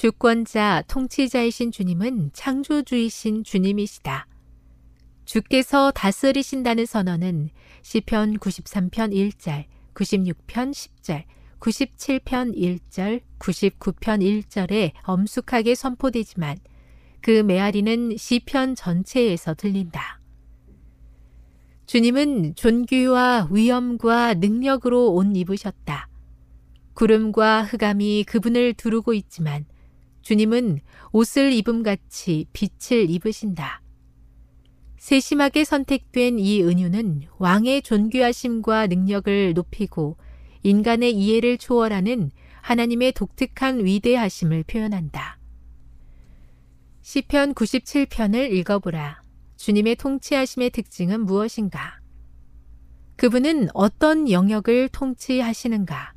주권자 통치자이신 주님은 창조주이신 주님이시다. 주께서 다스리신다는 선언은 시편 93편 1절, 96편 10절, 97편 1절, 99편 1절에 엄숙하게 선포되지만 그 메아리는 시편 전체에서 들린다. 주님은 존귀와 위엄과 능력으로 옷 입으셨다. 구름과 흑암이 그분을 두르고 있지만 주님은 옷을 입음같이 빛을 입으신다. 세심하게 선택된 이 은유는 왕의 존귀하심과 능력을 높이고 인간의 이해를 초월하는 하나님의 독특한 위대하심을 표현한다. 시편 97편을 읽어보라. 주님의 통치하심의 특징은 무엇인가? 그분은 어떤 영역을 통치하시는가?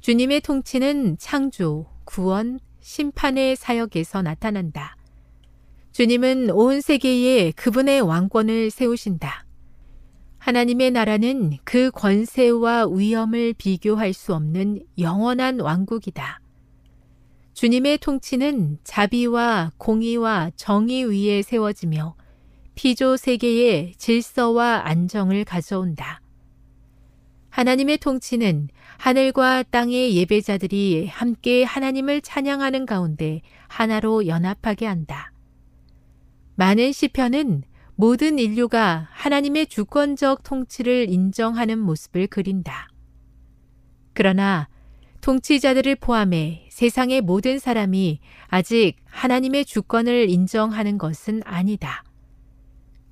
주님의 통치는 창조, 구원, 심판의 사역에서 나타난다. 주님은 온 세계에 그분의 왕권을 세우신다. 하나님의 나라는 그 권세와 위엄을 비교할 수 없는 영원한 왕국이다. 주님의 통치는 자비와 공의와 정의 위에 세워지며 피조 세계에 질서와 안정을 가져온다. 하나님의 통치는 하늘과 땅의 예배자들이 함께 하나님을 찬양하는 가운데 하나로 연합하게 한다. 많은 시편은 모든 인류가 하나님의 주권적 통치를 인정하는 모습을 그린다. 그러나 통치자들을 포함해 세상의 모든 사람이 아직 하나님의 주권을 인정하는 것은 아니다.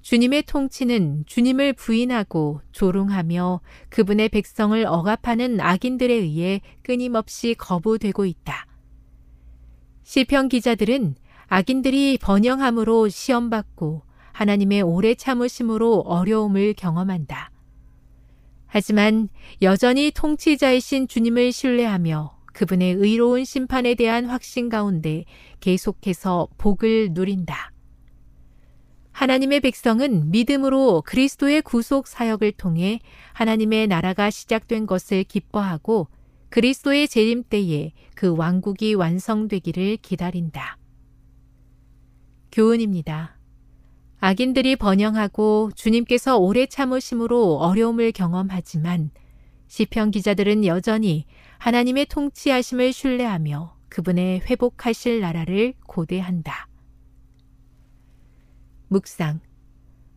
주님의 통치는 주님을 부인하고 조롱하며 그분의 백성을 억압하는 악인들에 의해 끊임없이 거부되고 있다. 시편 기자들은 악인들이 번영함으로 시험받고 하나님의 오래 참으심으로 어려움을 경험한다. 하지만 여전히 통치자이신 주님을 신뢰하며 그분의 의로운 심판에 대한 확신 가운데 계속해서 복을 누린다. 하나님의 백성은 믿음으로 그리스도의 구속 사역을 통해 하나님의 나라가 시작된 것을 기뻐하고 그리스도의 재림 때에 그 왕국이 완성되기를 기다린다. 교훈입니다. 악인들이 번영하고 주님께서 오래 참으심으로 어려움을 경험하지만 시편 기자들은 여전히 하나님의 통치하심을 신뢰하며 그분의 회복하실 나라를 고대한다. 묵상.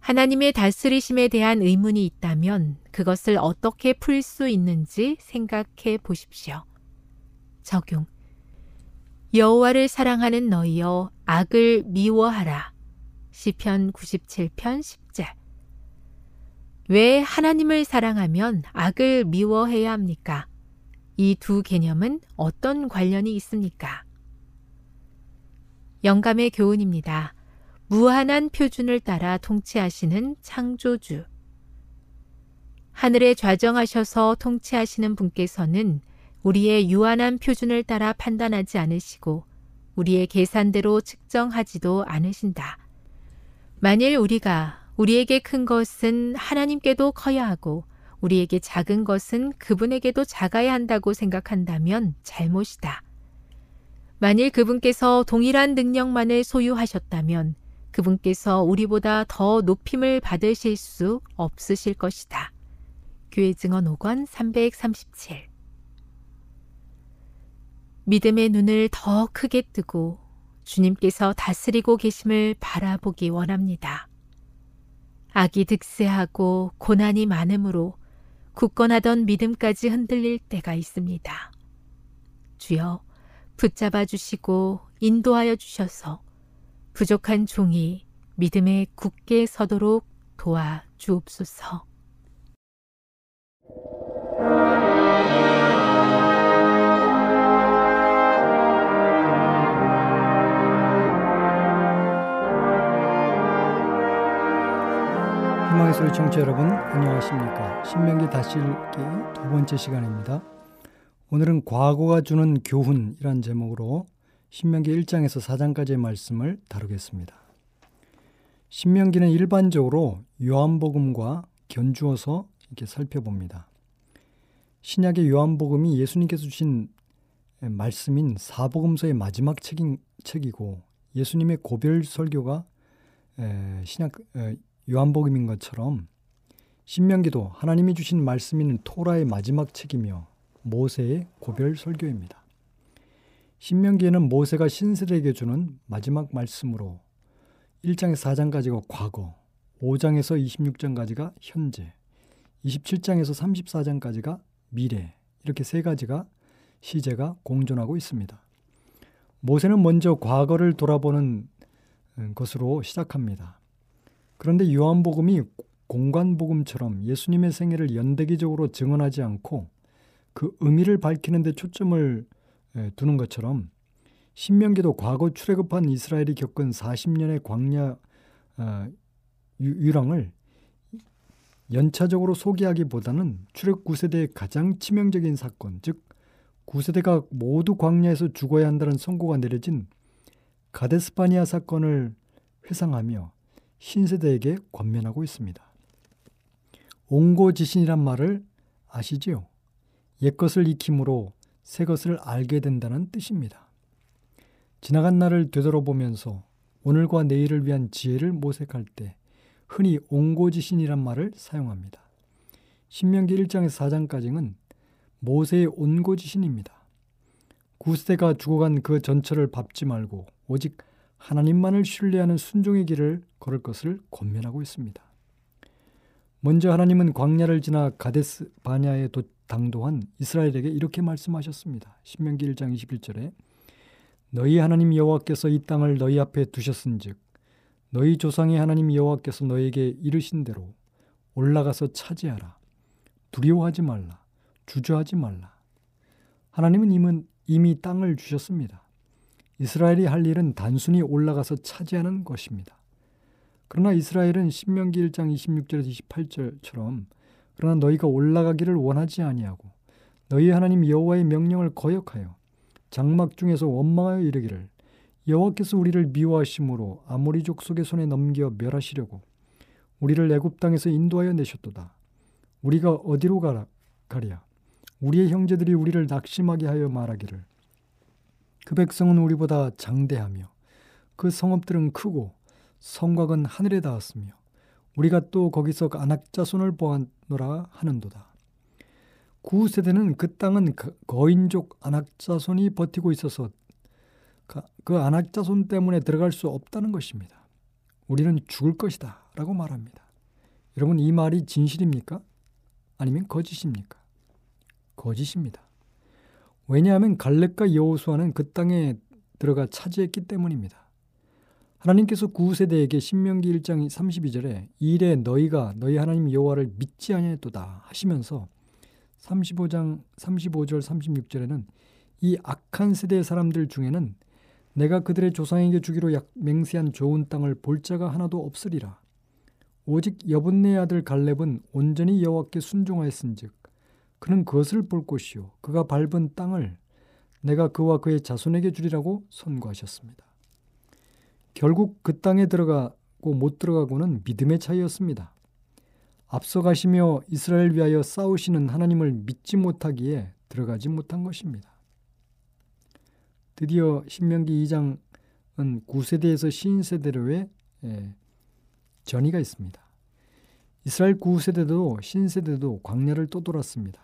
하나님의 다스리심에 대한 의문이 있다면 그것을 어떻게 풀 수 있는지 생각해 보십시오. 적용. 여호와를 사랑하는 너희여 악을 미워하라. 시편 97편 10절. 왜 하나님을 사랑하면 악을 미워해야 합니까? 이 두 개념은 어떤 관련이 있습니까? 영감의 교훈입니다. 무한한 표준을 따라 통치하시는 창조주. 하늘에 좌정하셔서 통치하시는 분께서는 우리의 유한한 표준을 따라 판단하지 않으시고 우리의 계산대로 측정하지도 않으신다. 만일 우리가 우리에게 큰 것은 하나님께도 커야 하고 우리에게 작은 것은 그분에게도 작아야 한다고 생각한다면 잘못이다. 만일 그분께서 동일한 능력만을 소유하셨다면 그분께서 우리보다 더 높임을 받으실 수 없으실 것이다. 교회 증언 5권 337 믿음의 눈을 더 크게 뜨고 주님께서 다스리고 계심을 바라보기 원합니다. 악이 득세하고 고난이 많으므로 굳건하던 믿음까지 흔들릴 때가 있습니다. 주여 붙잡아 주시고 인도하여 주셔서 부족한 종이 믿음에 굳게 서도록 도와 주옵소서. 희망의 소리 청취자 여러분 안녕하십니까 신명기 다시 읽기 두 번째 시간입니다 오늘은 과거가 주는 교훈이란 제목으로 신명기 1장에서 4장까지의 말씀을 다루겠습니다. 신명기는 일반적으로 요한복음과 견주어서 이렇게 살펴봅니다. 신약의 요한복음이 예수님께서 주신 말씀인 사복음서의 마지막 책인, 책이고 예수님의 고별 설교가 신약 요한복음인 것처럼 신명기도 하나님이 주신 말씀인 토라의 마지막 책이며 모세의 고별 설교입니다. 신명기에는 모세가 신세대에게 주는 마지막 말씀으로 1장에서 4장까지가 과거, 5장에서 26장까지가 현재, 27장에서 34장까지가 미래, 이렇게 세 가지가 시제가 공존하고 있습니다. 모세는 먼저 과거를 돌아보는 음, 것으로 시작합니다. 그런데 요한복음이 공관복음처럼 예수님의 생애를 연대기적으로 증언하지 않고 그 의미를 밝히는 데 초점을 두는 것처럼 신명기도 과거 출애굽한 이스라엘이 겪은 40년의 광야 어, 유랑을 연차적으로 소개하기보다는 출애굽 9세대의 가장 치명적인 사건, 즉 9세대가 모두 광야에서 죽어야 한다는 선고가 내려진 가데스파니아 사건을 회상하며 신세대에게 권면하고 있습니다. 옹고지신이란 말을 아시지요? 옛것을 익힘으로 새 것을 알게 된다는 뜻입니다. 지나간 날을 되돌아보면서 오늘과 내일을 위한 지혜를 모색할 때 흔히 옹고지신이란 말을 사용합니다. 신명기 1장에서 4장까지는 모세의 온고지신입니다. 구세대가 죽어간 그 전철을 밟지 말고 오직 하나님만을 신뢰하는 순종의 길을 걸을 것을 권면하고 있습니다. 먼저 하나님은 광야를 지나 가데스 바냐에 당도한 이스라엘에게 이렇게 말씀하셨습니다. 신명기 1장 21절에 너희 하나님 여호와께서 이 땅을 너희 앞에 두셨은즉 너희 조상의 하나님 여호와께서 너에게 이르신 대로 올라가서 차지하라. 두려워하지 말라. 주저하지 말라. 하나님은 이미 땅을 주셨습니다. 이스라엘이 할 일은 단순히 올라가서 차지하는 것입니다. 그러나 이스라엘은 신명기 1장 26절에서 28절처럼 그러나 너희가 올라가기를 원하지 아니하고 너희 하나님 여호와의 명령을 거역하여 장막 중에서 원망하여 이르기를 여호와께서 우리를 미워하심으로 아모리 족속의 손에 넘겨 멸하시려고 우리를 애굽 땅에서 인도하여 내셨도다. 우리가 어디로 가라, 가랴? 우리의 형제들이 우리를 낙심하게 하여 말하기를 그 백성은 우리보다 장대하며 그 성읍들은 크고 성곽은 하늘에 닿았으며 우리가 또 거기서 안악자손을 보았노라 하는도다. 구세대는 그 땅은 거인족 안악자손이 버티고 있어서 그 안악자손 때문에 들어갈 수 없다는 것입니다. 우리는 죽을 것이다 라고 말합니다. 여러분 이 말이 진실입니까? 아니면 거짓입니까? 거짓입니다. 왜냐하면 갈렙과 여호수아는 그 땅에 들어가 차지했기 때문입니다. 하나님께서 구세대에게 신명기 1장 32절에 이래 너희가 너희 하나님 여호와를 믿지 아니했도다 하시면서 35장 35절 36절에는 이 악한 세대의 사람들 중에는 내가 그들의 조상에게 주기로 약 맹세한 좋은 땅을 볼 자가 하나도 없으리라. 오직 여분네 아들 갈렙은 온전히 여호와께 순종하였은즉 그는 그것을 볼 것이요 그가 밟은 땅을 내가 그와 그의 자손에게 주리라고 선고하셨습니다. 결국 그 땅에 들어가고 못 들어가고는 믿음의 차이였습니다. 앞서가시며 이스라엘 위하여 싸우시는 하나님을 믿지 못하기에 들어가지 못한 것입니다. 드디어 신명기 2장은 9세대에서 신세대로의 예, 전이가 있습니다. 이스라엘 9세대도 신세대도 광야를 떠돌았습니다.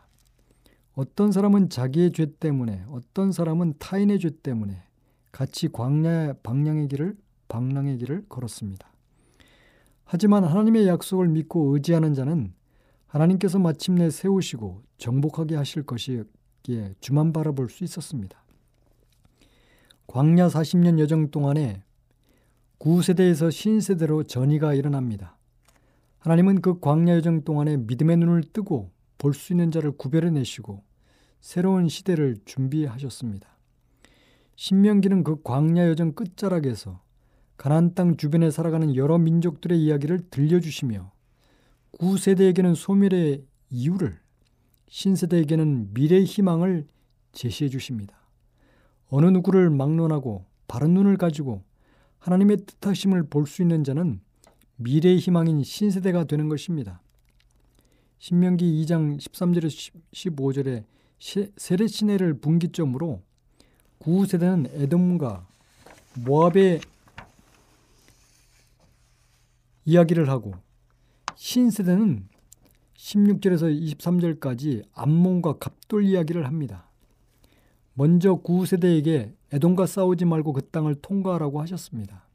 어떤 사람은 자기의 죄 때문에 어떤 사람은 타인의 죄 때문에 같이 광야 방향의 길을 방랑의 길을 걸었습니다. 하지만 하나님의 약속을 믿고 의지하는 자는 하나님께서 마침내 세우시고 정복하게 하실 것이기에 주만 바라볼 수 있었습니다. 광야 40년 여정 동안에 구세대에서 신세대로 전이가 일어납니다. 하나님은 그 광야 여정 동안에 믿음의 눈을 뜨고 볼 수 있는 자를 구별해 내시고 새로운 시대를 준비하셨습니다. 신명기는 그 광야 여정 끝자락에서 가나안 땅 주변에 살아가는 여러 민족들의 이야기를 들려주시며 구세대에게는 소멸의 이유를 신세대에게는 미래의 희망을 제시해 주십니다. 어느 누구를 막론하고 바른 눈을 가지고 하나님의 뜻하심을 볼 수 있는 자는 미래의 희망인 신세대가 되는 것입니다. 신명기 2장 13절에서 15절에 세례시내를 분기점으로 구세대는 에돔과 모압의 이야기를 하고 신세대는 16절에서 23절까지 암몬과 갑돌 이야기를 합니다. 먼저 구세대에게 에돔과 싸우지 말고 그 땅을 통과하라고 하셨습니다.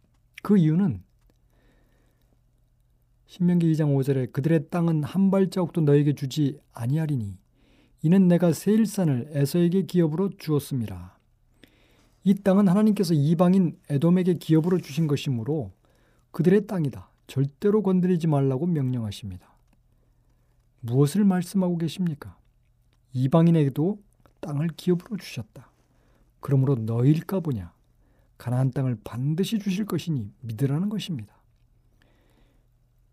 그 이유는 신명기 2장 5절에 그들의 땅은 한 발자국도 너에게 주지 아니하리니 이는 내가 세일산을 에서에게 기업으로 주었습니다. 이 땅은 하나님께서 이방인 에돔에게 기업으로 주신 것이므로 그들의 땅이다. 절대로 건드리지 말라고 명령하십니다. 무엇을 말씀하고 계십니까? 이방인에게도 땅을 기업으로 주셨다. 그러므로 너일까 보냐? 가나안 땅을 반드시 주실 것이니 믿으라는 것입니다.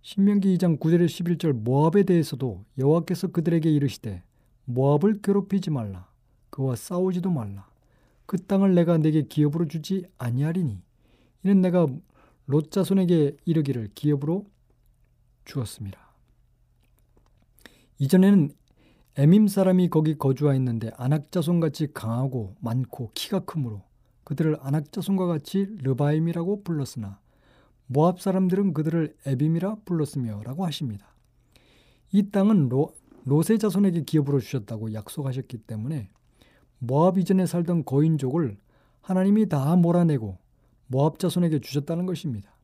신명기 2장 9절에 11절 모압에 대해서도 여호와께서 그들에게 이르시되 모압을 괴롭히지 말라 그와 싸우지도 말라 그 땅을 내가 내게 기업으로 주지 아니하리니 이는 내가 롯 자손에게 이르기를 기업으로 주었습니다. 이전에는 에밈 사람이 거기 거주하였는데 안악자손 같이 강하고 많고 키가 크므로 그들을 안악자손과 같이 르바임이라고 불렀으나 모압 사람들은 그들을 에빔이라 불렀으며라고 하십니다. 이 땅은 로, 롯의 자손에게 기업으로 주셨다고 약속하셨기 때문에 모압 이전에 살던 거인족을 하나님이 다 몰아내고 모압 자손에게 주셨다는 것입니다.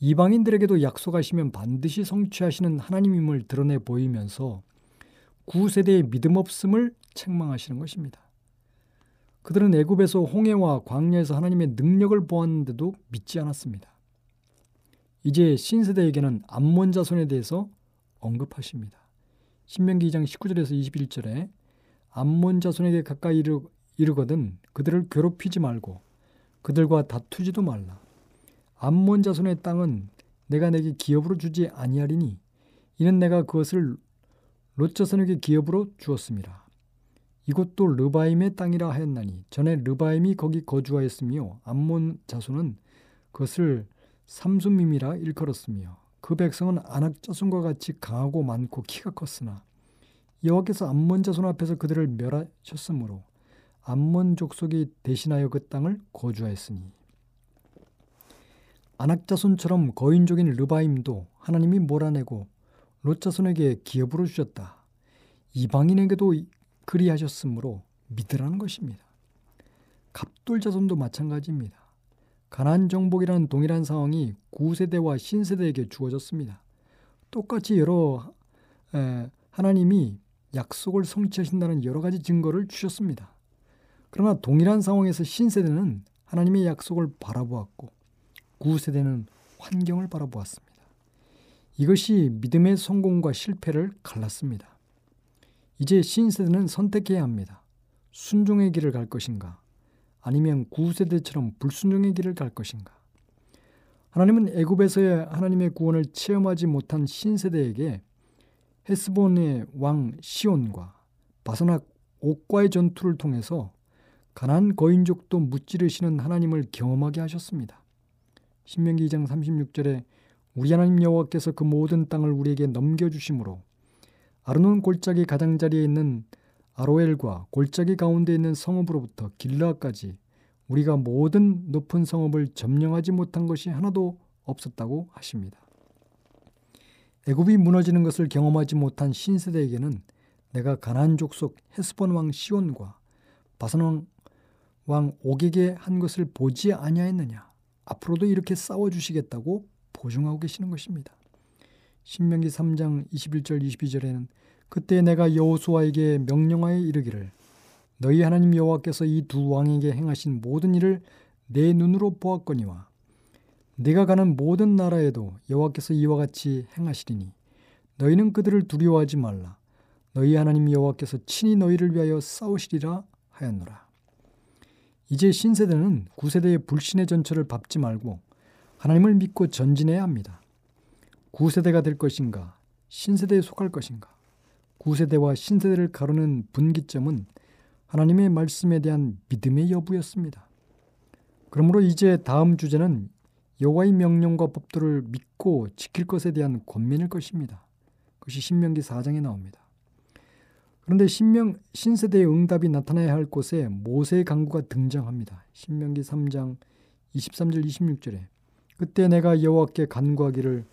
이방인들에게도 약속하시면 반드시 성취하시는 하나님임을 드러내 보이면서 구세대의 믿음 없음을 책망하시는 것입니다. 그들은 애굽에서 홍해와 광야에서 하나님의 능력을 보았는데도 믿지 않았습니다. 이제 신세대에게는 암몬 자손에 대해서 언급하십니다. 신명기 2장 19절에서 21절에 암몬 자손에게 가까이 이르, 이르거든 그들을 괴롭히지 말고 그들과 다투지도 말라. 암몬 자손의 땅은 내가 내게 기업으로 주지 아니하리니 이는 내가 그것을 롯 자손에게 기업으로 주었습니다. 이곳도 르바임의 땅이라 하였나니 전에 르바임이 거기 거주하였으며 암몬 자손은 그것을 삼순밈이라 일컬었으며 그 백성은 아낙 자손과 같이 강하고 많고 키가 컸으나 여호와께서 암몬 자손 앞에서 그들을 멸하셨으므로 암몬 족속이 대신하여 그 땅을 거주하였으니 아낙 자손처럼 거인족인 르바임도 하나님이 몰아내고 롯 자손에게 기업으로 주셨다. 이방인에게도 그리하셨으므로 믿으라는 것입니다. 갑돌 자손도 마찬가지입니다. 가난 정복이라는 동일한 상황이 구세대와 신세대에게 주어졌습니다. 똑같이 여러 에, 하나님이 약속을 성취하신다는 여러 가지 증거를 주셨습니다. 그러나 동일한 상황에서 신세대는 하나님의 약속을 바라보았고 구세대는 환경을 바라보았습니다. 이것이 믿음의 성공과 실패를 갈랐습니다. 이제 신세대는 선택해야 합니다. 순종의 길을 갈 것인가? 아니면 구세대처럼 불순종의 길을 갈 것인가? 하나님은 애굽에서의 하나님의 구원을 체험하지 못한 신세대에게 헤스본의 왕 시온과 바사낙 옥과의 전투를 통해서 가난 거인족도 무찌르시는 하나님을 경험하게 하셨습니다. 신명기 2장 36절에 우리 하나님 여호와께서 그 모든 땅을 우리에게 넘겨주심으로 아르논 골짜기 가장자리에 있는 아로엘과 골짜기 가운데 있는 성읍으로부터 길라까지 우리가 모든 높은 성읍을 점령하지 못한 것이 하나도 없었다고 하십니다. 애굽이 무너지는 것을 경험하지 못한 신세대에게는 내가 가나안 족속 헤스본 왕 시온과 바산 왕 옥에게 한 것을 보지 아니하였느냐? 앞으로도 이렇게 싸워 주시겠다고 보증하고 계시는 것입니다. 신명기 3장 21절 22절에는 그때 내가 여호수아에게 명령하여 이르기를 너희 하나님 여호와께서 이 두 왕에게 행하신 모든 일을 내 눈으로 보았거니와 내가 가는 모든 나라에도 여호와께서 이와 같이 행하시리니 너희는 그들을 두려워하지 말라. 너희 하나님 여호와께서 친히 너희를 위하여 싸우시리라 하였노라 이제 신세대는 구세대의 불신의 전철을 밟지 말고 하나님을 믿고 전진해야 합니다. 구세대가 될 것인가 신세대에 속할 것인가 구세대와 신세대를 가르는 분기점은 하나님의 말씀에 대한 믿음의 여부였습니다. 그러므로 이제 다음 주제는 여호와의 명령과 법도를 믿고 지킬 것에 대한 권면일 것입니다. 그것이 신명기 4장에 나옵니다. 그런데 신명 신세대의 응답이 나타나야 할 곳에 모세의 강구가 등장합니다. 신명기 3장 23절 26절에 그때 내가 여호와께 간구하기를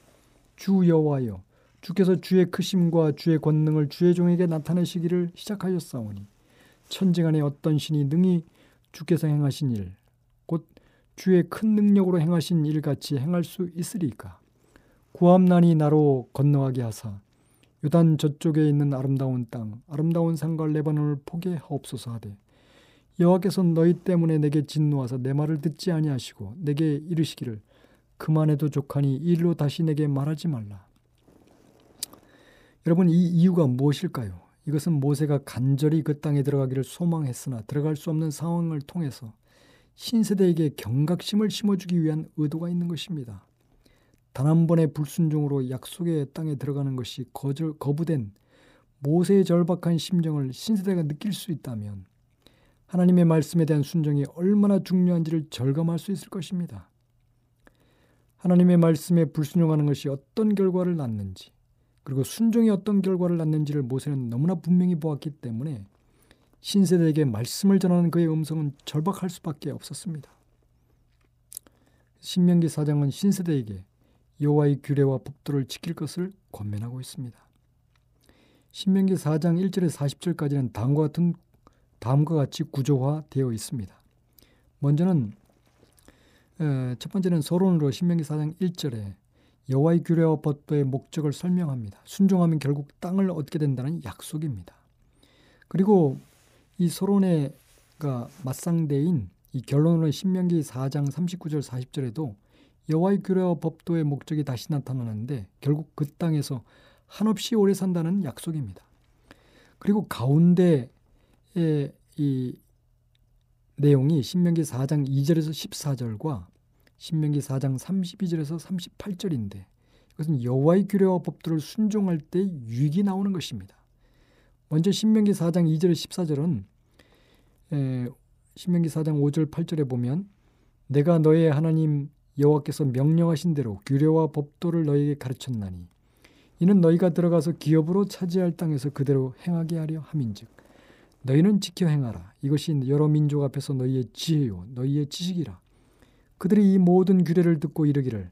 주 여호와여 주께서 주의 크심과 주의 권능을 주의 종에게 나타내시기를 시작하였사오니 천지간에 어떤 신이 능히 주께서 행하신 일, 곧 주의 큰 능력으로 행하신 일 같이 행할 수 있으리까? 구함난이 나로 건너가게 하사 요단 저쪽에 있는 아름다운 땅, 아름다운 산과 레바논을 포기하옵소서 하되 여호와께서 너희 때문에 내게 진노하사 내 말을 듣지 아니하시고 내게 이르시기를 그만해도 족하니 일로 다시 내게 말하지 말라. 여러분 이 이유가 무엇일까요? 이것은 모세가 간절히 그 땅에 들어가기를 소망했으나 들어갈 수 없는 상황을 통해서 신세대에게 경각심을 심어주기 위한 의도가 있는 것입니다. 단 한 번의 불순종으로 약속의 땅에 들어가는 것이 거절, 거부된 모세의 절박한 심정을 신세대가 느낄 수 있다면 하나님의 말씀에 대한 순종이 얼마나 중요한지를 절감할 수 있을 것입니다. 하나님의 말씀에 불순종하는 것이 어떤 결과를 낳는지 그리고 순종이 어떤 결과를 낳는지를 모세는 너무나 분명히 보았기 때문에 신세대에게 말씀을 전하는 그의 음성은 절박할 수밖에 없었습니다. 신명기 4장은 신세대에게 여호와의 규례와 법도를 지킬 것을 권면하고 있습니다. 신명기 4장 1절에 40절까지는 다음과 같은 다음과 같이 구조화되어 있습니다. 먼저는 첫 번째는 서론으로 신명기 4장 1절에 여호와의 규례와 법도의 목적을 설명합니다. 순종하면 결국 땅을 얻게 된다는 약속입니다. 그리고 이 서론의가 맞상대인 이 결론으로 신명기 4장 39절 40절에도 여호와의 규례와 법도의 목적이 다시 나타나는데 결국 그 땅에서 한없이 오래 산다는 약속입니다. 그리고 가운데의 이 내용이 신명기 4장 2절에서 14절과 신명기 4장 32절에서 38절인데 이것은 여호와의 규례와 법도를 순종할 때 유익이 나오는 것입니다. 먼저 신명기 4장 2절 14절은 에, 신명기 4장 5절 8절에 보면 내가 너의 하나님 여호와께서 명령하신 대로 규례와 법도를 너에게 가르쳤나니 이는 너희가 들어가서 기업으로 차지할 땅에서 그대로 행하게 하려 함인즉 너희는 지켜 행하라. 이것이 여러 민족 앞에서 너희의 지혜요 너희의 지식이라. 그들이 이 모든 규례를 듣고 이르기를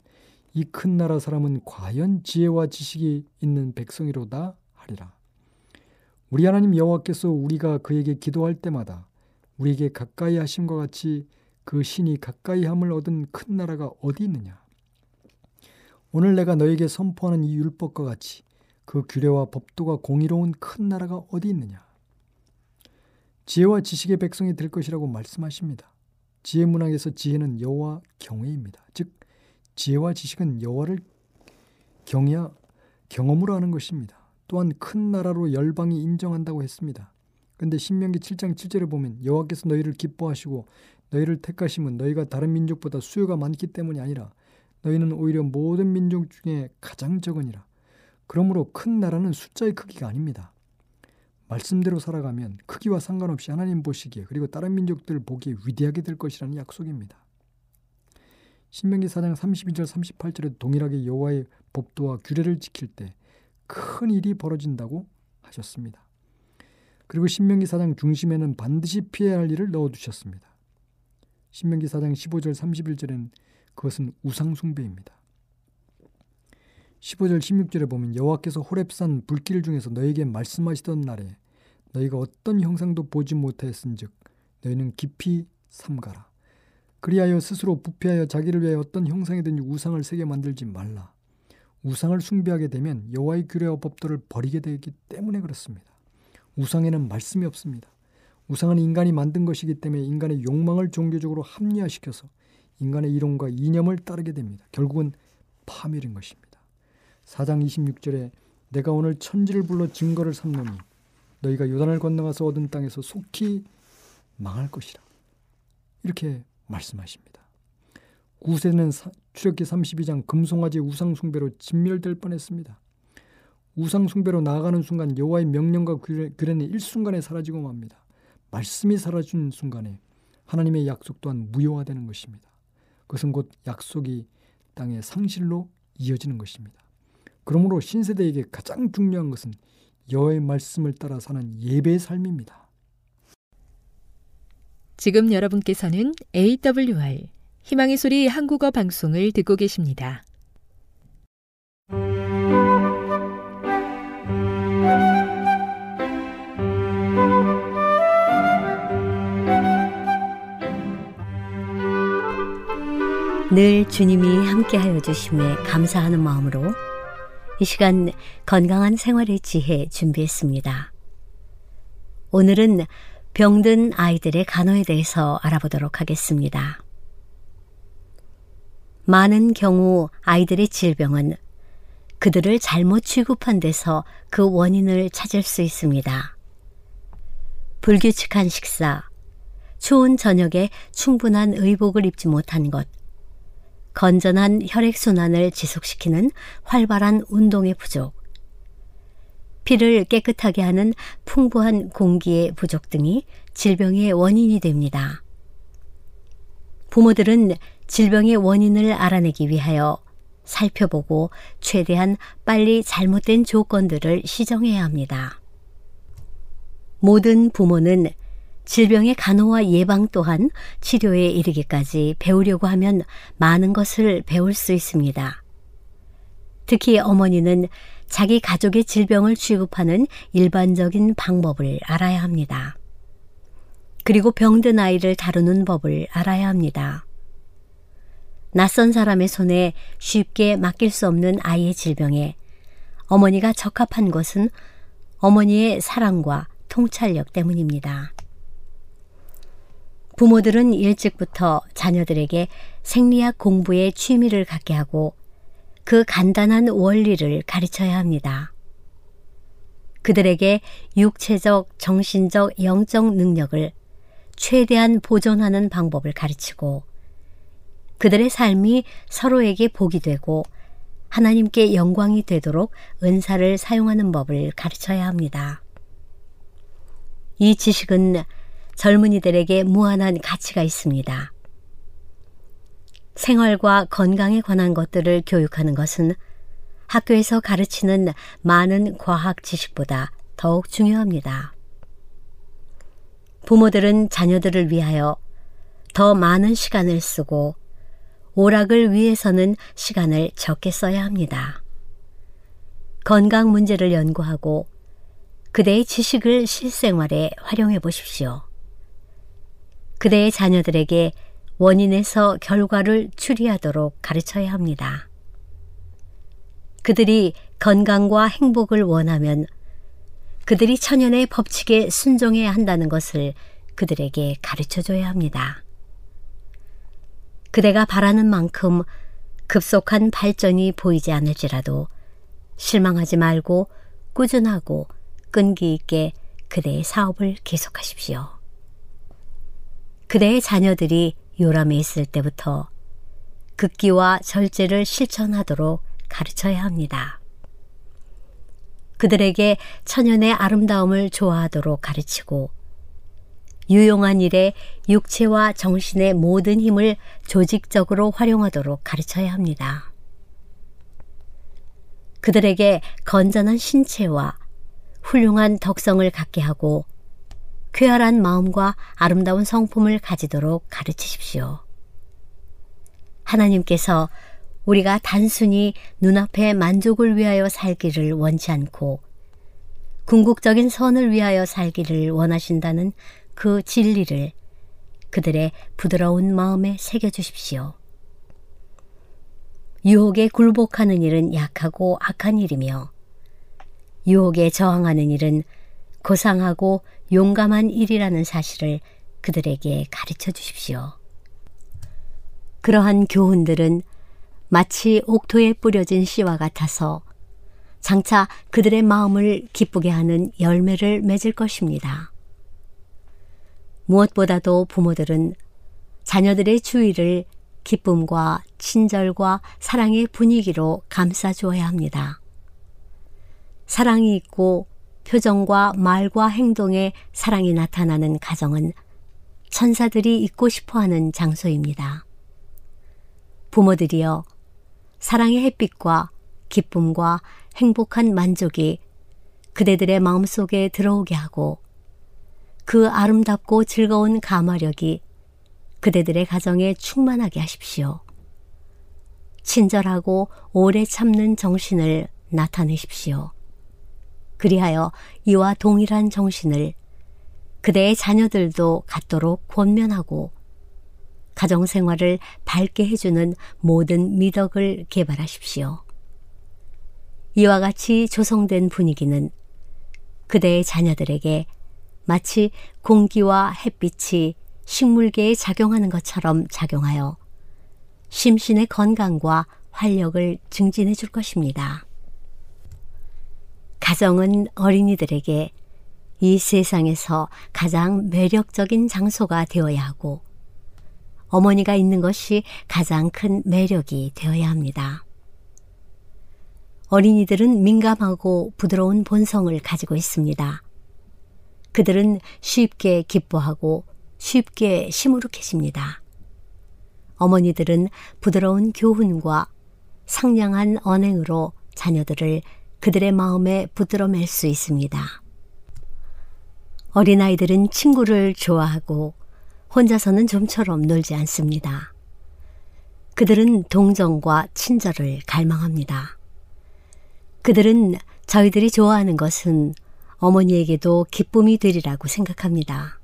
이 큰 나라 사람은 과연 지혜와 지식이 있는 백성이로다 하리라. 우리 하나님 여호와께서 우리가 그에게 기도할 때마다 우리에게 가까이 하심과 같이 그 신이 가까이 함을 얻은 큰 나라가 어디 있느냐 오늘 내가 너에게 선포하는 이 율법과 같이 그 규례와 법도가 공의로운 큰 나라가 어디 있느냐? 지혜와 지식의 백성이 될 것이라고 말씀하십니다. 지혜 문학에서 지혜는 여호와 경외입니다. 즉 지혜와 지식은 여호와를 경외 경험으로 하는 것입니다. 또한 큰 나라로 열방이 인정한다고 했습니다. 그런데 신명기 7장 7절에 보면 여호와께서 너희를 기뻐하시고 너희를 택하심은 너희가 다른 민족보다 수요가 많기 때문이 아니라 너희는 오히려 모든 민족 중에 가장 적으니라. 그러므로 큰 나라는 숫자의 크기가 아닙니다. 말씀대로 살아가면 크기와 상관없이 하나님 보시기에 그리고 다른 민족들 보기에 위대하게 될 것이라는 약속입니다. 신명기 4장 32절 38절에 동일하게 여호와의 법도와 규례를 지킬 때 큰 일이 벌어진다고 하셨습니다. 그리고 신명기 4장 중심에는 반드시 피해야 할 일을 넣어 두셨습니다. 신명기 4장 15절 31절에는 그것은 우상 숭배입니다. 15절 16절에 보면 여호와께서 호렙산 불길 중에서 너에게 말씀하시던 날에 너희가 어떤 형상도 보지 못하였은즉 너희는 깊이 삼가라. 그리하여 스스로 부패하여 자기를 위하여 어떤 형상이든지 우상을 새겨 만들지 말라. 우상을 숭배하게 되면 여호와의 규례와 법도를 버리게 되기 때문에 그렇습니다. 우상에는 말씀이 없습니다. 우상은 인간이 만든 것이기 때문에 인간의 욕망을 종교적으로 합리화시켜서 인간의 이론과 이념을 따르게 됩니다. 결국은 파멸인 것입니다. 4장 26절에 내가 오늘 천지를 불러 증거를 삼노니 너희가 요단을 건너가서 얻은 땅에서 속히 망할 것이라. 이렇게 말씀하십니다. 구세는 출애기 32장 금송아지 우상 숭배로 진멸될 뻔했습니다. 우상 숭배로 나아가는 순간 여호와의 명령과 규례는 일순간에 사라지고 맙니다. 말씀이 사라진 순간에 하나님의 약속 또한 무효화되는 것입니다. 그것은 곧 약속이 땅의 상실로 이어지는 것입니다. 그러므로 신세대에게 가장 중요한 것은 여호의 말씀을 따라 사는 예배의 삶입니다. 지금 여러분께서는 AWR 희망의 소리 한국어 방송을 듣고 계십니다. 늘 주님이 함께하여 주심에 감사하는 마음으로 이 시간 건강한 생활의 지혜 준비했습니다. 오늘은 병든 아이들의 간호에 대해서 알아보도록 하겠습니다. 많은 경우 아이들의 질병은 그들을 잘못 취급한 데서 그 원인을 찾을 수 있습니다. 불규칙한 식사, 추운 저녁에 충분한 의복을 입지 못한 것, 건전한 혈액순환을 지속시키는 활발한 운동의 부족, 피를 깨끗하게 하는 풍부한 공기의 부족 등이 질병의 원인이 됩니다. 부모들은 질병의 원인을 알아내기 위하여 살펴보고 최대한 빨리 잘못된 조건들을 시정해야 합니다. 모든 부모는 질병의 간호와 예방 또한 치료에 이르기까지 배우려고 하면 많은 것을 배울 수 있습니다. 특히 어머니는 자기 가족의 질병을 취급하는 일반적인 방법을 알아야 합니다. 그리고 병든 아이를 다루는 법을 알아야 합니다. 낯선 사람의 손에 쉽게 맡길 수 없는 아이의 질병에 어머니가 적합한 것은 어머니의 사랑과 통찰력 때문입니다. 부모들은 일찍부터 자녀들에게 생리학 공부에 취미를 갖게 하고 그 간단한 원리를 가르쳐야 합니다. 그들에게 육체적, 정신적, 영적 능력을 최대한 보존하는 방법을 가르치고 그들의 삶이 서로에게 복이 되고 하나님께 영광이 되도록 은사를 사용하는 법을 가르쳐야 합니다. 이 지식은 젊은이들에게 무한한 가치가 있습니다. 생활과 건강에 관한 것들을 교육하는 것은 학교에서 가르치는 많은 과학 지식보다 더욱 중요합니다. 부모들은 자녀들을 위하여 더 많은 시간을 쓰고 오락을 위해서는 시간을 적게 써야 합니다. 건강 문제를 연구하고 그대의 지식을 실생활에 활용해 보십시오. 그대의 자녀들에게 원인에서 결과를 추리하도록 가르쳐야 합니다. 그들이 건강과 행복을 원하면 그들이 천연의 법칙에 순종해야 한다는 것을 그들에게 가르쳐 줘야 합니다. 그대가 바라는 만큼 급속한 발전이 보이지 않을지라도 실망하지 말고 꾸준하고 끈기 있게 그대의 사업을 계속하십시오. 그대의 자녀들이 요람에 있을 때부터 극기와 절제를 실천하도록 가르쳐야 합니다. 그들에게 천연의 아름다움을 좋아하도록 가르치고 유용한 일에 육체와 정신의 모든 힘을 조직적으로 활용하도록 가르쳐야 합니다. 그들에게 건전한 신체와 훌륭한 덕성을 갖게 하고 쾌활한 마음과 아름다운 성품을 가지도록 가르치십시오. 하나님께서 우리가 단순히 눈앞의 만족을 위하여 살기를 원치 않고 궁극적인 선을 위하여 살기를 원하신다는 그 진리를 그들의 부드러운 마음에 새겨주십시오. 유혹에 굴복하는 일은 약하고 악한 일이며 유혹에 저항하는 일은 고상하고 용감한 일이라는 사실을 그들에게 가르쳐 주십시오. 그러한 교훈들은 마치 옥토에 뿌려진 씨와 같아서 장차 그들의 마음을 기쁘게 하는 열매를 맺을 것입니다. 무엇보다도 부모들은 자녀들의 주의를 기쁨과 친절과 사랑의 분위기로 감싸주어야 합니다. 사랑이 있고 표정과 말과 행동에 사랑이 나타나는 가정은 천사들이 있고 싶어 하는 장소입니다. 부모들이여 사랑의 햇빛과 기쁨과 행복한 만족이 그대들의 마음속에 들어오게 하고 그 아름답고 즐거운 가마력이 그대들의 가정에 충만하게 하십시오. 친절하고 오래 참는 정신을 나타내십시오. 그리하여 이와 동일한 정신을 그대의 자녀들도 갖도록 권면하고 가정생활을 밝게 해주는 모든 미덕을 개발하십시오. 이와 같이 조성된 분위기는 그대의 자녀들에게 마치 공기와 햇빛이 식물계에 작용하는 것처럼 작용하여 심신의 건강과 활력을 증진해 줄 것입니다. 가정은 어린이들에게 이 세상에서 가장 매력적인 장소가 되어야 하고 어머니가 있는 것이 가장 큰 매력이 되어야 합니다. 어린이들은 민감하고 부드러운 본성을 가지고 있습니다. 그들은 쉽게 기뻐하고 쉽게 시무룩해집니다. 어머니들은 부드러운 교훈과 상냥한 언행으로 자녀들을 그들의 마음에 붙들어맬 수 있습니다. 어린아이들은 친구를 좋아하고 혼자서는 좀처럼 놀지 않습니다. 그들은 동정과 친절을 갈망합니다. 그들은 저희들이 좋아하는 것은 어머니에게도 기쁨이 되리라고 생각합니다.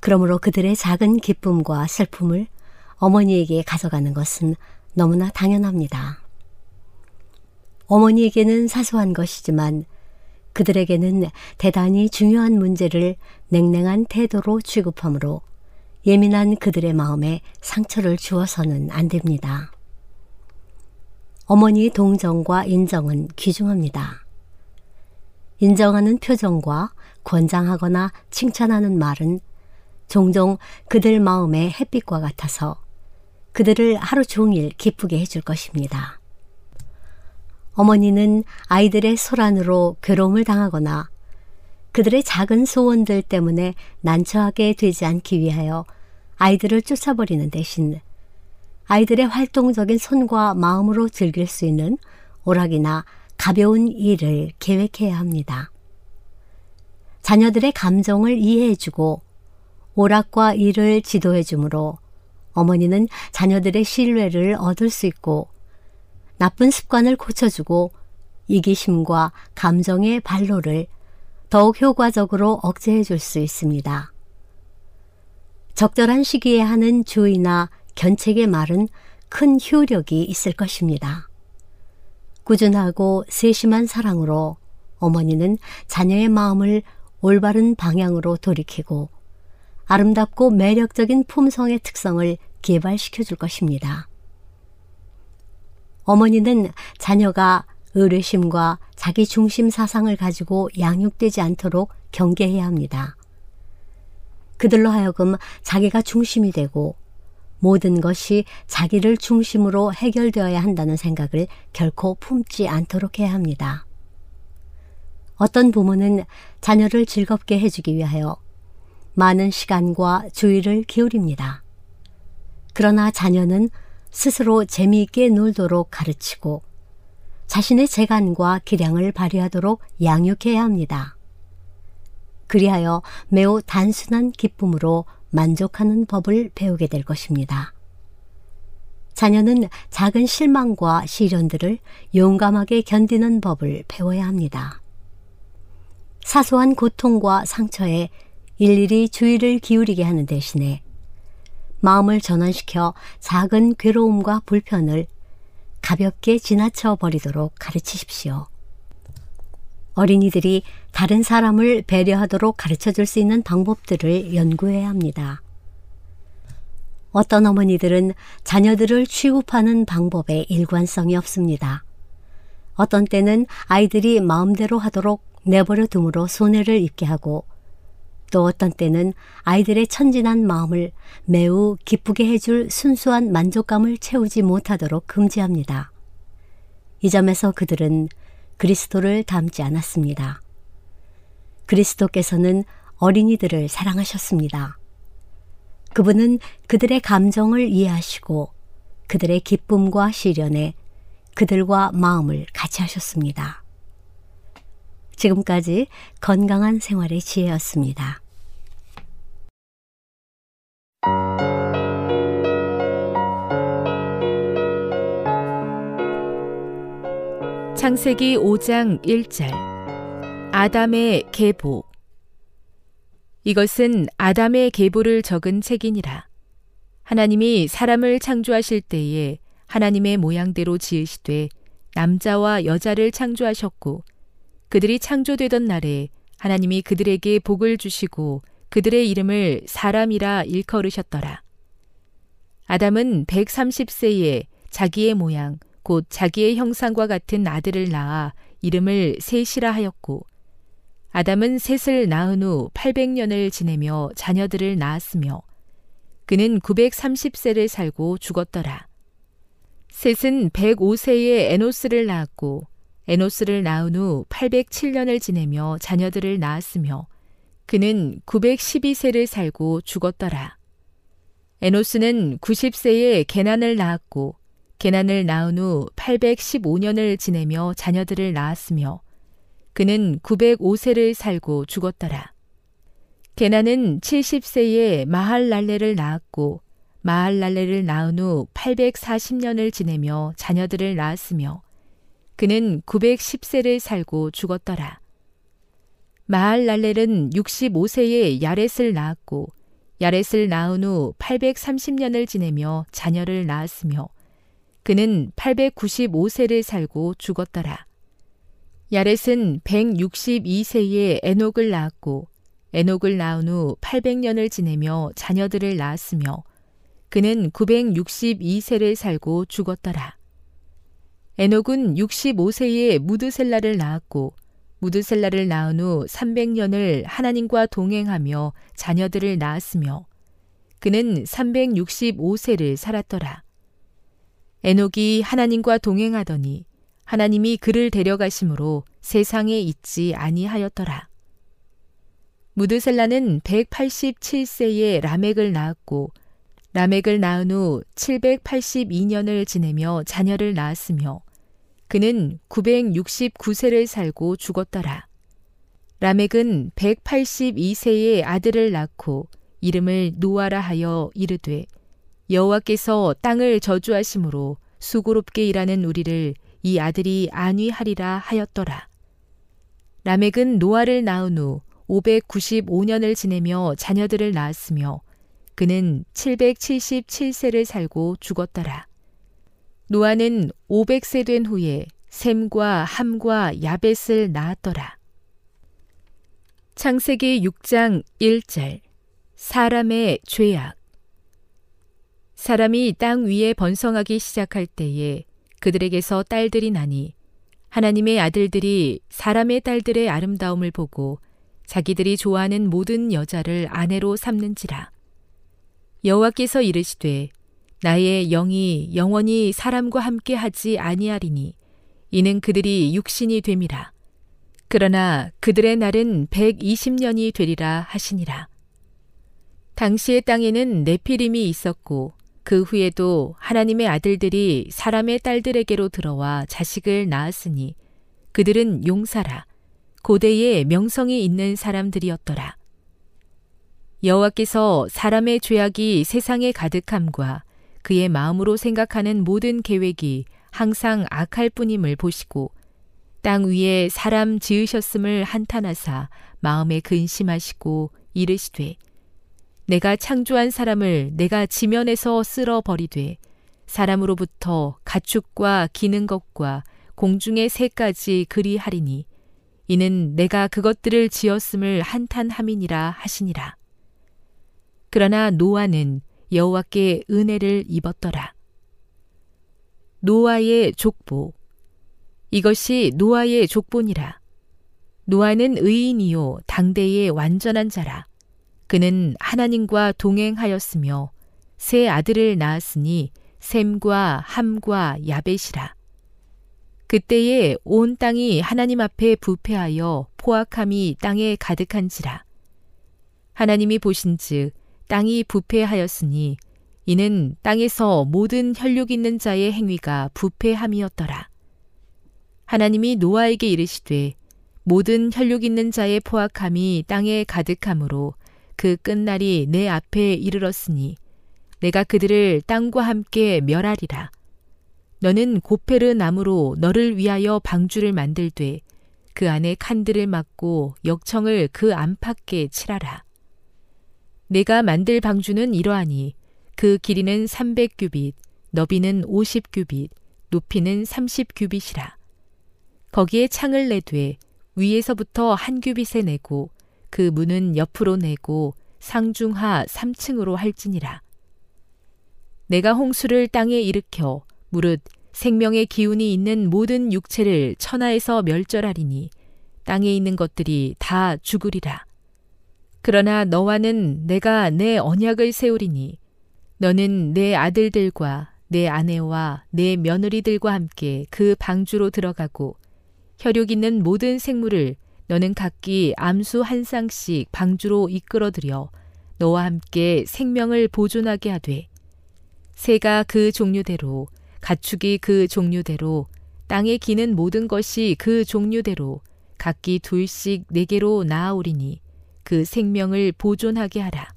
그러므로 그들의 작은 기쁨과 슬픔을 어머니에게 가져가는 것은 너무나 당연합니다. 어머니에게는 사소한 것이지만 그들에게는 대단히 중요한 문제를 냉랭한 태도로 취급하므로 예민한 그들의 마음에 상처를 주어서는 안 됩니다. 어머니의 동정과 인정은 귀중합니다. 인정하는 표정과 권장하거나 칭찬하는 말은 종종 그들 마음의 햇빛과 같아서 그들을 하루 종일 기쁘게 해줄 것입니다. 어머니는 아이들의 소란으로 괴로움을 당하거나 그들의 작은 소원들 때문에 난처하게 되지 않기 위하여 아이들을 쫓아버리는 대신 아이들의 활동적인 손과 마음으로 즐길 수 있는 오락이나 가벼운 일을 계획해야 합니다. 자녀들의 감정을 이해해주고 오락과 일을 지도해주므로 어머니는 자녀들의 신뢰를 얻을 수 있고 나쁜 습관을 고쳐주고 이기심과 감정의 발로를 더욱 효과적으로 억제해 줄 수 있습니다. 적절한 시기에 하는 주의나 견책의 말은 큰 효력이 있을 것입니다. 꾸준하고 세심한 사랑으로 어머니는 자녀의 마음을 올바른 방향으로 돌이키고 아름답고 매력적인 품성의 특성을 개발시켜 줄 것입니다. 어머니는 자녀가 의뢰심과 자기 중심 사상을 가지고 양육되지 않도록 경계해야 합니다. 그들로 하여금 자기가 중심이 되고 모든 것이 자기를 중심으로 해결되어야 한다는 생각을 결코 품지 않도록 해야 합니다. 어떤 부모는 자녀를 즐겁게 해주기 위하여 많은 시간과 주의를 기울입니다. 그러나 자녀는 스스로 재미있게 놀도록 가르치고 자신의 재간과 기량을 발휘하도록 양육해야 합니다. 그리하여 매우 단순한 기쁨으로 만족하는 법을 배우게 될 것입니다. 자녀는 작은 실망과 시련들을 용감하게 견디는 법을 배워야 합니다. 사소한 고통과 상처에 일일이 주의를 기울이게 하는 대신에 마음을 전환시켜 작은 괴로움과 불편을 가볍게 지나쳐 버리도록 가르치십시오. 어린이들이 다른 사람을 배려하도록 가르쳐 줄 수 있는 방법들을 연구해야 합니다. 어떤 어머니들은 자녀들을 취급하는 방법에 일관성이 없습니다. 어떤 때는 아이들이 마음대로 하도록 내버려 둠으로 손해를 입게 하고 또 어떤 때는 아이들의 천진한 마음을 매우 기쁘게 해줄 순수한 만족감을 채우지 못하도록 금지합니다. 이 점에서 그들은 그리스도를 닮지 않았습니다. 그리스도께서는 어린이들을 사랑하셨습니다. 그분은 그들의 감정을 이해하시고 그들의 기쁨과 시련에 그들과 마음을 같이 하셨습니다. 지금까지 건강한 생활의 지혜였습니다. 창세기 5장 1절 아담의 계보 이것은 아담의 계보를 적은 책이니라. 하나님이 사람을 창조하실 때에 하나님의 모양대로 지으시되 남자와 여자를 창조하셨고 그들이 창조되던 날에 하나님이 그들에게 복을 주시고 그들의 이름을 사람이라 일컬으셨더라. 아담은 130세에 자기의 모양, 곧 자기의 형상과 같은 아들을 낳아 이름을 셋이라 하였고, 아담은 셋을 낳은 후 800년을 지내며 자녀들을 낳았으며, 그는 930세를 살고 죽었더라. 셋은 105세에 에노스를 낳았고, 에노스를 낳은 후 807년을 지내며 자녀들을 낳았으며 그는 912세를 살고 죽었더라. 에노스는 90세에 게난을 낳았고 게난을 낳은 후 815년을 지내며 자녀들을 낳았으며 그는 905세를 살고 죽었더라. 게난은 70세에 마할랄레를 낳았고 마할랄레를 낳은 후 840년을 지내며 자녀들을 낳았으며 그는 910세를 살고 죽었더라. 마할 랄렐은 65세에 야렛을 낳았고 야렛을 낳은 후 830년을 지내며 자녀를 낳았으며 그는 895세를 살고 죽었더라. 야렛은 162세에 에녹을 낳았고 에녹을 낳은 후 800년을 지내며 자녀들을 낳았으며 그는 962세를 살고 죽었더라. 에녹은 65세에 무드셀라를 낳았고 무드셀라를 낳은 후 300년을 하나님과 동행하며 자녀들을 낳았으며 그는 365세를 살았더라. 에녹이 하나님과 동행하더니 하나님이 그를 데려가심으로 세상에 있지 아니하였더라. 무드셀라는 187세에 라멕을 낳았고 라멕을 낳은 후 782년을 지내며 자녀를 낳았으며 그는 969세를 살고 죽었더라. 라멕은 182세의 아들을 낳고 이름을 노아라 하여 이르되 여호와께서 땅을 저주하심으로 수고롭게 일하는 우리를 이 아들이 안위하리라 하였더라. 라멕은 노아를 낳은 후 595년을 지내며 자녀들을 낳았으며 그는 777세를 살고 죽었더라. 노아는 500세 된 후에 샘과 함과 야벳을 낳았더라. 창세기 6장 1절 사람의 죄악 사람이 땅 위에 번성하기 시작할 때에 그들에게서 딸들이 나니 하나님의 아들들이 사람의 딸들의 아름다움을 보고 자기들이 좋아하는 모든 여자를 아내로 삼는지라. 여호와께서 이르시되 나의 영이 영원히 사람과 함께 하지 아니하리니 이는 그들이 육신이 됨이라. 그러나 그들의 날은 120년이 되리라 하시니라. 당시의 땅에는 네피림이 있었고 그 후에도 하나님의 아들들이 사람의 딸들에게로 들어와 자식을 낳았으니 그들은 용사라 고대에 명성이 있는 사람들이었더라. 여호와께서 사람의 죄악이 세상에 가득함과 그의 마음으로 생각하는 모든 계획이 항상 악할 뿐임을 보시고 땅 위에 사람 지으셨음을 한탄하사 마음에 근심하시고 이르시되 내가 창조한 사람을 내가 지면에서 쓸어 버리되 사람으로부터 가축과 기는 것과 공중의 새까지 그리하리니 이는 내가 그것들을 지었음을 한탄함이니라 하시니라. 그러나 노아는 여호와께 은혜를 입었더라. 노아의 족보 이것이 노아의 족보니라. 노아는 의인이요 당대의 완전한 자라. 그는 하나님과 동행하였으며 세 아들을 낳았으니 샘과 함과 야벳이라. 그때에 온 땅이 하나님 앞에 부패하여 포악함이 땅에 가득한지라. 하나님이 보신즉 땅이 부패하였으니 이는 땅에서 모든 혈육 있는 자의 행위가 부패함이었더라. 하나님이 노아에게 이르시되 모든 혈육 있는 자의 포악함이 땅에 가득하므로 그 끝날이 내 앞에 이르렀으니 내가 그들을 땅과 함께 멸하리라. 너는 고페르 나무로 너를 위하여 방주를 만들되 그 안에 칸들을 막고 역청을 그 안팎에 칠하라. 내가 만들 방주는 이러하니 그 길이는 300규빗, 너비는 50규빗, 높이는 30규빗이라. 거기에 창을 내되 위에서부터 한 규빗에 내고 그 문은 옆으로 내고 상중하 3층으로 할지니라. 내가 홍수를 땅에 일으켜 무릇 생명의 기운이 있는 모든 육체를 천하에서 멸절하리니 땅에 있는 것들이 다 죽으리라. 그러나 너와는 내가 내 언약을 세우리니 너는 내 아들들과 내 아내와 내 며느리들과 함께 그 방주로 들어가고 혈육 있는 모든 생물을 너는 각기 암수 한 쌍씩 방주로 이끌어들여 너와 함께 생명을 보존하게 하되 새가 그 종류대로 가축이 그 종류대로 땅에 기는 모든 것이 그 종류대로 각기 둘씩 네 개로 나아오리니 그 생명을 보존하게 하라.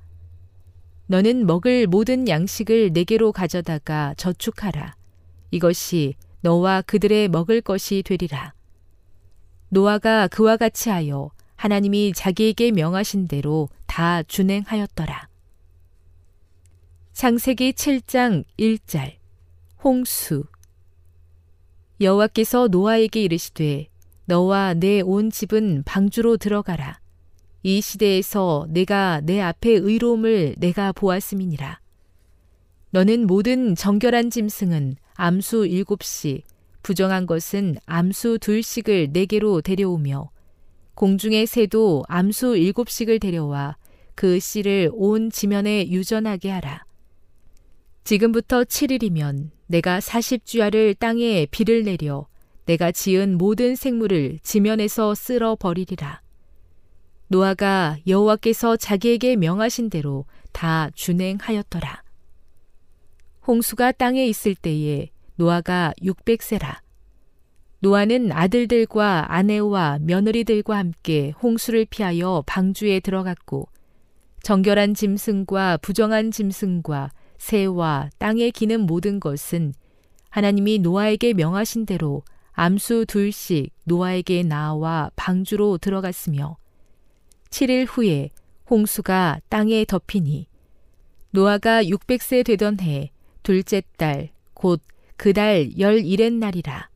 너는 먹을 모든 양식을 네개로 가져다가 저축하라. 이것이 너와 그들의 먹을 것이 되리라. 노아가 그와 같이 하여 하나님이 자기에게 명하신 대로 다 준행하였더라. 창세기 7장 1절 홍수 여호와께서 노아에게 이르시되 너와 내 온 집은 방주로 들어가라. 이 시대에서 내가 내 앞에 의로움을 내가 보았음이니라. 너는 모든 정결한 짐승은 암수 일곱씩 부정한 것은 암수 둘씩을 네 개로 데려오며 공중의 새도 암수 일곱씩을 데려와 그 씨를 온 지면에 유전하게 하라. 지금부터 7일이면 내가 40주야를 땅에 비를 내려 내가 지은 모든 생물을 지면에서 쓸어 버리리라. 노아가 여호와께서 자기에게 명하신 대로 다 준행하였더라. 홍수가 땅에 있을 때에 노아가 600세라. 노아는 아들들과 아내와 며느리들과 함께 홍수를 피하여 방주에 들어갔고 정결한 짐승과 부정한 짐승과 새와 땅에 기는 모든 것은 하나님이 노아에게 명하신 대로 암수 둘씩 노아에게 나와 방주로 들어갔으며 7일 후에 홍수가 땅에 덮이니 노아가 600세 되던 해 둘째 달 곧 그 달 열일의 날이라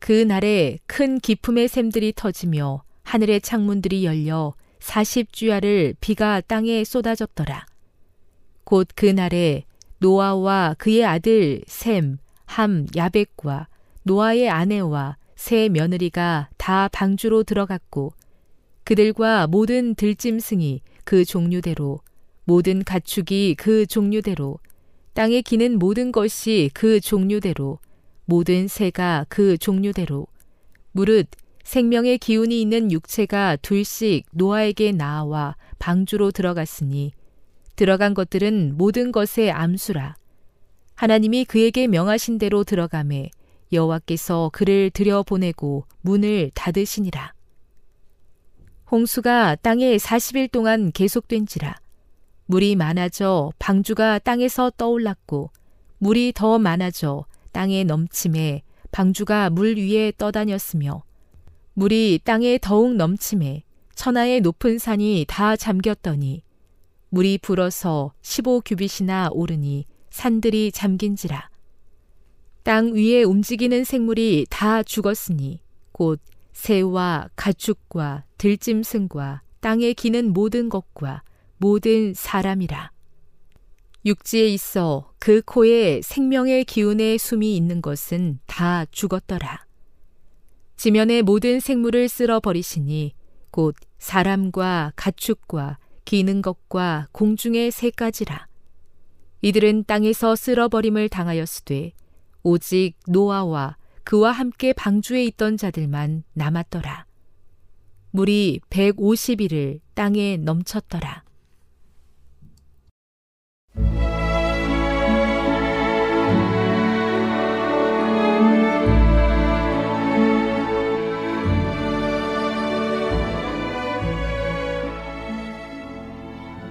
그 날에 큰 기품의 샘들이 터지며 하늘의 창문들이 열려 40주야를 비가 땅에 쏟아졌더라. 곧 그 날에 노아와 그의 아들 샘, 함, 야백과 노아의 아내와 세 며느리가 다 방주로 들어갔고 그들과 모든 들짐승이 그 종류대로 모든 가축이 그 종류대로 땅에 기는 모든 것이 그 종류대로 모든 새가 그 종류대로. 무릇 생명의 기운이 있는 육체가 둘씩 노아에게 나와 방주로 들어갔으니 들어간 것들은 모든 것의 암수라. 하나님이 그에게 명하신 대로 들어가매 여호와께서 그를 들여보내고 문을 닫으시니라 홍수가 땅에 40일 동안 계속된지라 물이 많아져 방주가 땅에서 떠올랐고 물이 더 많아져 땅에 넘침에 방주가 물 위에 떠다녔으며 물이 땅에 더욱 넘침에 천하의 높은 산이 다 잠겼더니 물이 불어서 15규빗이나 오르니 산들이 잠긴지라 땅 위에 움직이는 생물이 다 죽었으니 곧 새와 가축과 들짐승과 땅에 기는 모든 것과 모든 사람이라. 육지에 있어 그 코에 생명의 기운의 숨이 있는 것은 다 죽었더라. 지면의 모든 생물을 쓸어 버리시니 곧 사람과 가축과 기는 것과 공중의 새까지라. 이들은 땅에서 쓸어 버림을 당하였으되 오직 노아와 그와 함께 방주에 있던 자들만 남았더라. 물이 150일을 땅에 넘쳤더라.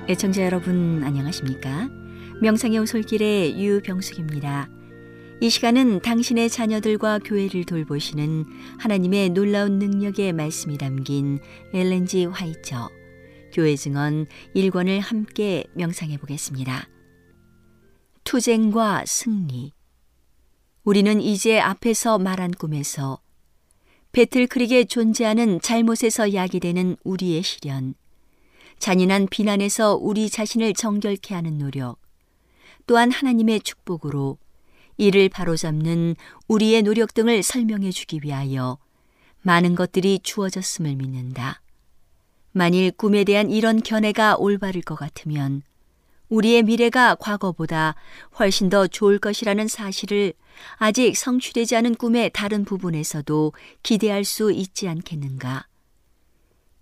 애청자 여러분 안녕하십니까? 명상의 오솔길의 유병숙입니다. 이 시간은 당신의 자녀들과 교회를 돌보시는 하나님의 놀라운 능력의 말씀이 담긴 엘렌지 화이처 교회 증언 1권을 함께 명상해 보겠습니다. 투쟁과 승리 우리는 이제 앞에서 말한 꿈에서 배틀크릭에 존재하는 잘못에서 야기되는 우리의 시련 잔인한 비난에서 우리 자신을 정결케 하는 노력, 또한 하나님의 축복으로 이를 바로잡는 우리의 노력 등을 설명해 주기 위하여 많은 것들이 주어졌음을 믿는다. 만일 꿈에 대한 이런 견해가 올바를 것 같으면 우리의 미래가 과거보다 훨씬 더 좋을 것이라는 사실을 아직 성취되지 않은 꿈의 다른 부분에서도 기대할 수 있지 않겠는가?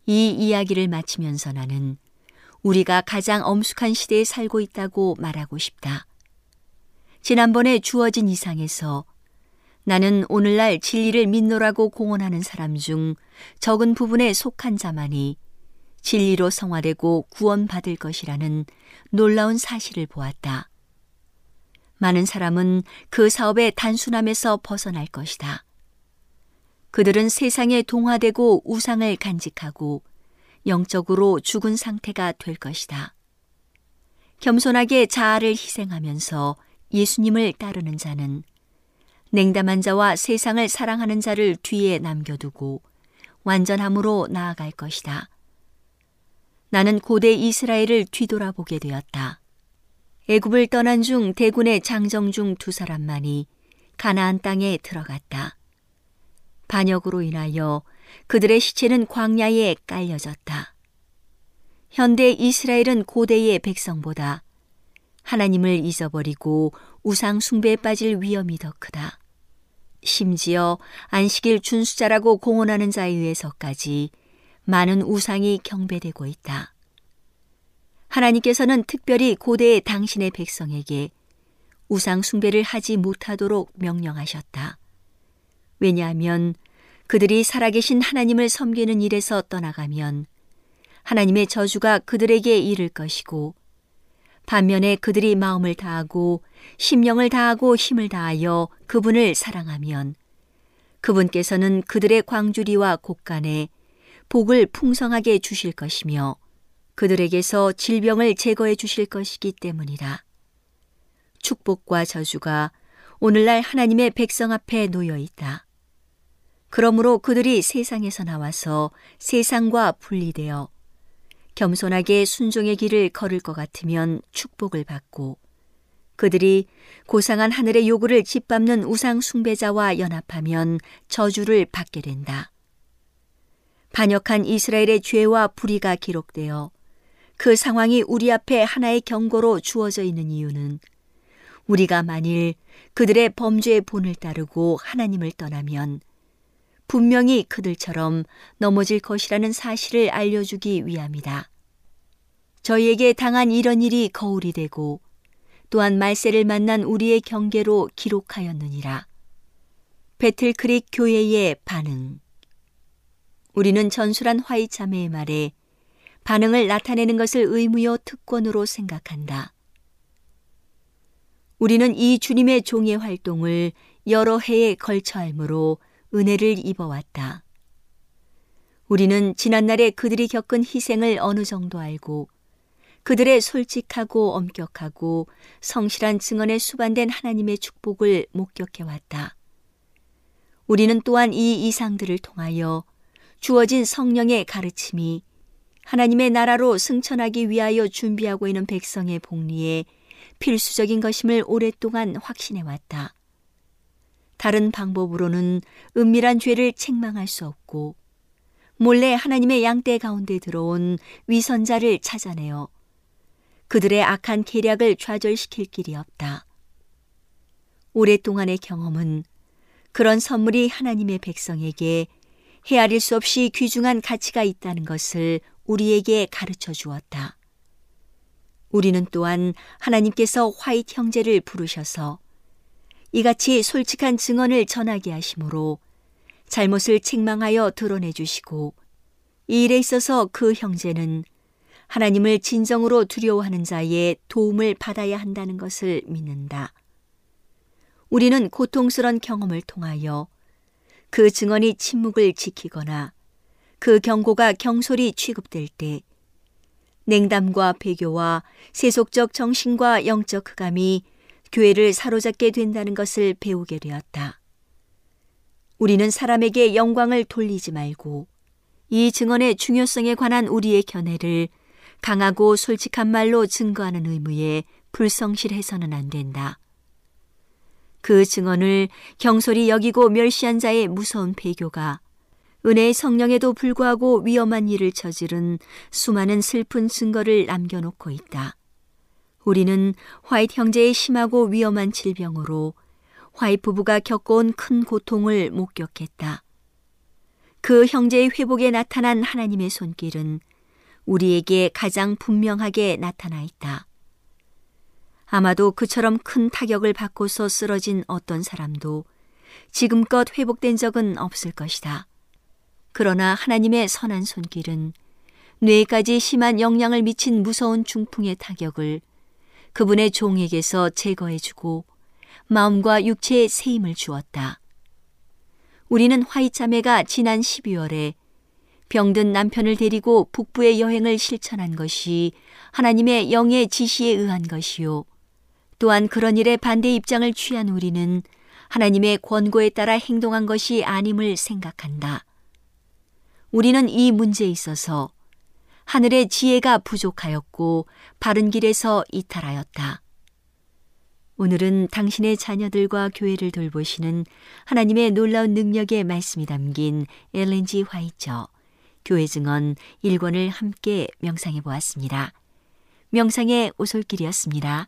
이 이야기를 마치면서 나는 우리가 가장 엄숙한 시대에 살고 있다고 말하고 싶다. 지난번에 주어진 이상에서 나는 오늘날 진리를 믿노라고 공언하는 사람 중 적은 부분에 속한 자만이 진리로 성화되고 구원받을 것이라는 놀라운 사실을 보았다. 많은 사람은 그 사업의 단순함에서 벗어날 것이다. 그들은 세상에 동화되고 우상을 간직하고 영적으로 죽은 상태가 될 것이다. 겸손하게 자아를 희생하면서 예수님을 따르는 자는 냉담한 자와 세상을 사랑하는 자를 뒤에 남겨두고 완전함으로 나아갈 것이다. 나는 고대 이스라엘을 뒤돌아보게 되었다. 애굽을 떠난 중 대군의 장정 중 두 사람만이 가나안 땅에 들어갔다. 반역으로 인하여 그들의 시체는 광야에 깔려졌다. 현대 이스라엘은 고대의 백성보다 하나님을 잊어버리고 우상 숭배에 빠질 위험이 더 크다. 심지어 안식일 준수자라고 공언하는 자에 의해서까지 많은 우상이 경배되고 있다. 하나님께서는 특별히 고대의 당신의 백성에게 우상 숭배를 하지 못하도록 명령하셨다. 왜냐하면 그들이 살아계신 하나님을 섬기는 일에서 떠나가면 하나님의 저주가 그들에게 이를 것이고 반면에 그들이 마음을 다하고 심령을 다하고 힘을 다하여 그분을 사랑하면 그분께서는 그들의 광주리와 곳간에 복을 풍성하게 주실 것이며 그들에게서 질병을 제거해 주실 것이기 때문이라. 축복과 저주가 오늘날 하나님의 백성 앞에 놓여 있다. 그러므로 그들이 세상에서 나와서 세상과 분리되어 겸손하게 순종의 길을 걸을 것 같으면 축복을 받고 그들이 고상한 하늘의 요구를 짓밟는 우상 숭배자와 연합하면 저주를 받게 된다. 반역한 이스라엘의 죄와 불의가 기록되어 그 상황이 우리 앞에 하나의 경고로 주어져 있는 이유는 우리가 만일 그들의 범죄의 본을 따르고 하나님을 떠나면 분명히 그들처럼 넘어질 것이라는 사실을 알려주기 위함이다. 저희에게 당한 이런 일이 거울이 되고 또한 말세를 만난 우리의 경계로 기록하였느니라. 배틀크릭 교회의 반응 우리는 전술한 화이 자매의 말에 반응을 나타내는 것을 의무요 특권으로 생각한다. 우리는 이 주님의 종의 활동을 여러 해에 걸쳐 알므로 은혜를 입어왔다. 우리는 지난날에 그들이 겪은 희생을 어느 정도 알고 그들의 솔직하고 엄격하고 성실한 증언에 수반된 하나님의 축복을 목격해왔다. 우리는 또한 이 이상들을 통하여 주어진 성령의 가르침이 하나님의 나라로 승천하기 위하여 준비하고 있는 백성의 복리에 필수적인 것임을 오랫동안 확신해 왔다. 다른 방법으로는 은밀한 죄를 책망할 수 없고 몰래 하나님의 양떼 가운데 들어온 위선자를 찾아내어 그들의 악한 계략을 좌절시킬 길이 없다. 오랫동안의 경험은 그런 선물이 하나님의 백성에게 헤아릴 수 없이 귀중한 가치가 있다는 것을 우리에게 가르쳐 주었다. 우리는 또한 하나님께서 화이트 형제를 부르셔서 이같이 솔직한 증언을 전하게 하심으로 잘못을 책망하여 드러내 주시고 이 일에 있어서 그 형제는 하나님을 진정으로 두려워하는 자의 도움을 받아야 한다는 것을 믿는다. 우리는 고통스런 경험을 통하여 그 증언이 침묵을 지키거나 그 경고가 경솔히 취급될 때 냉담과 배교와 세속적 정신과 영적 흑암이 교회를 사로잡게 된다는 것을 배우게 되었다. 우리는 사람에게 영광을 돌리지 말고 이 증언의 중요성에 관한 우리의 견해를 강하고 솔직한 말로 증거하는 의무에 불성실해서는 안 된다. 그 증언을 경솔히 여기고 멸시한 자의 무서운 배교가 은혜의 성령에도 불구하고 위험한 일을 저지른 수많은 슬픈 증거를 남겨놓고 있다. 우리는 화이트 형제의 심하고 위험한 질병으로 화이트 부부가 겪어온 큰 고통을 목격했다. 그 형제의 회복에 나타난 하나님의 손길은 우리에게 가장 분명하게 나타나 있다. 아마도 그처럼 큰 타격을 받고서 쓰러진 어떤 사람도 지금껏 회복된 적은 없을 것이다. 그러나 하나님의 선한 손길은 뇌까지 심한 영향을 미친 무서운 중풍의 타격을 그분의 종에게서 제거해주고 마음과 육체에 새 힘을 주었다. 우리는 화이자매가 지난 12월에 병든 남편을 데리고 북부의 여행을 실천한 것이 하나님의 영의 지시에 의한 것이요. 또한 그런 일에 반대 입장을 취한 우리는 하나님의 권고에 따라 행동한 것이 아님을 생각한다. 우리는 이 문제에 있어서 하늘의 지혜가 부족하였고 바른 길에서 이탈하였다. 오늘은 당신의 자녀들과 교회를 돌보시는 하나님의 놀라운 능력의 말씀이 담긴 엘렌지 화이처 교회 증언 1권을 함께 명상해 보았습니다. 명상의 오솔길이었습니다.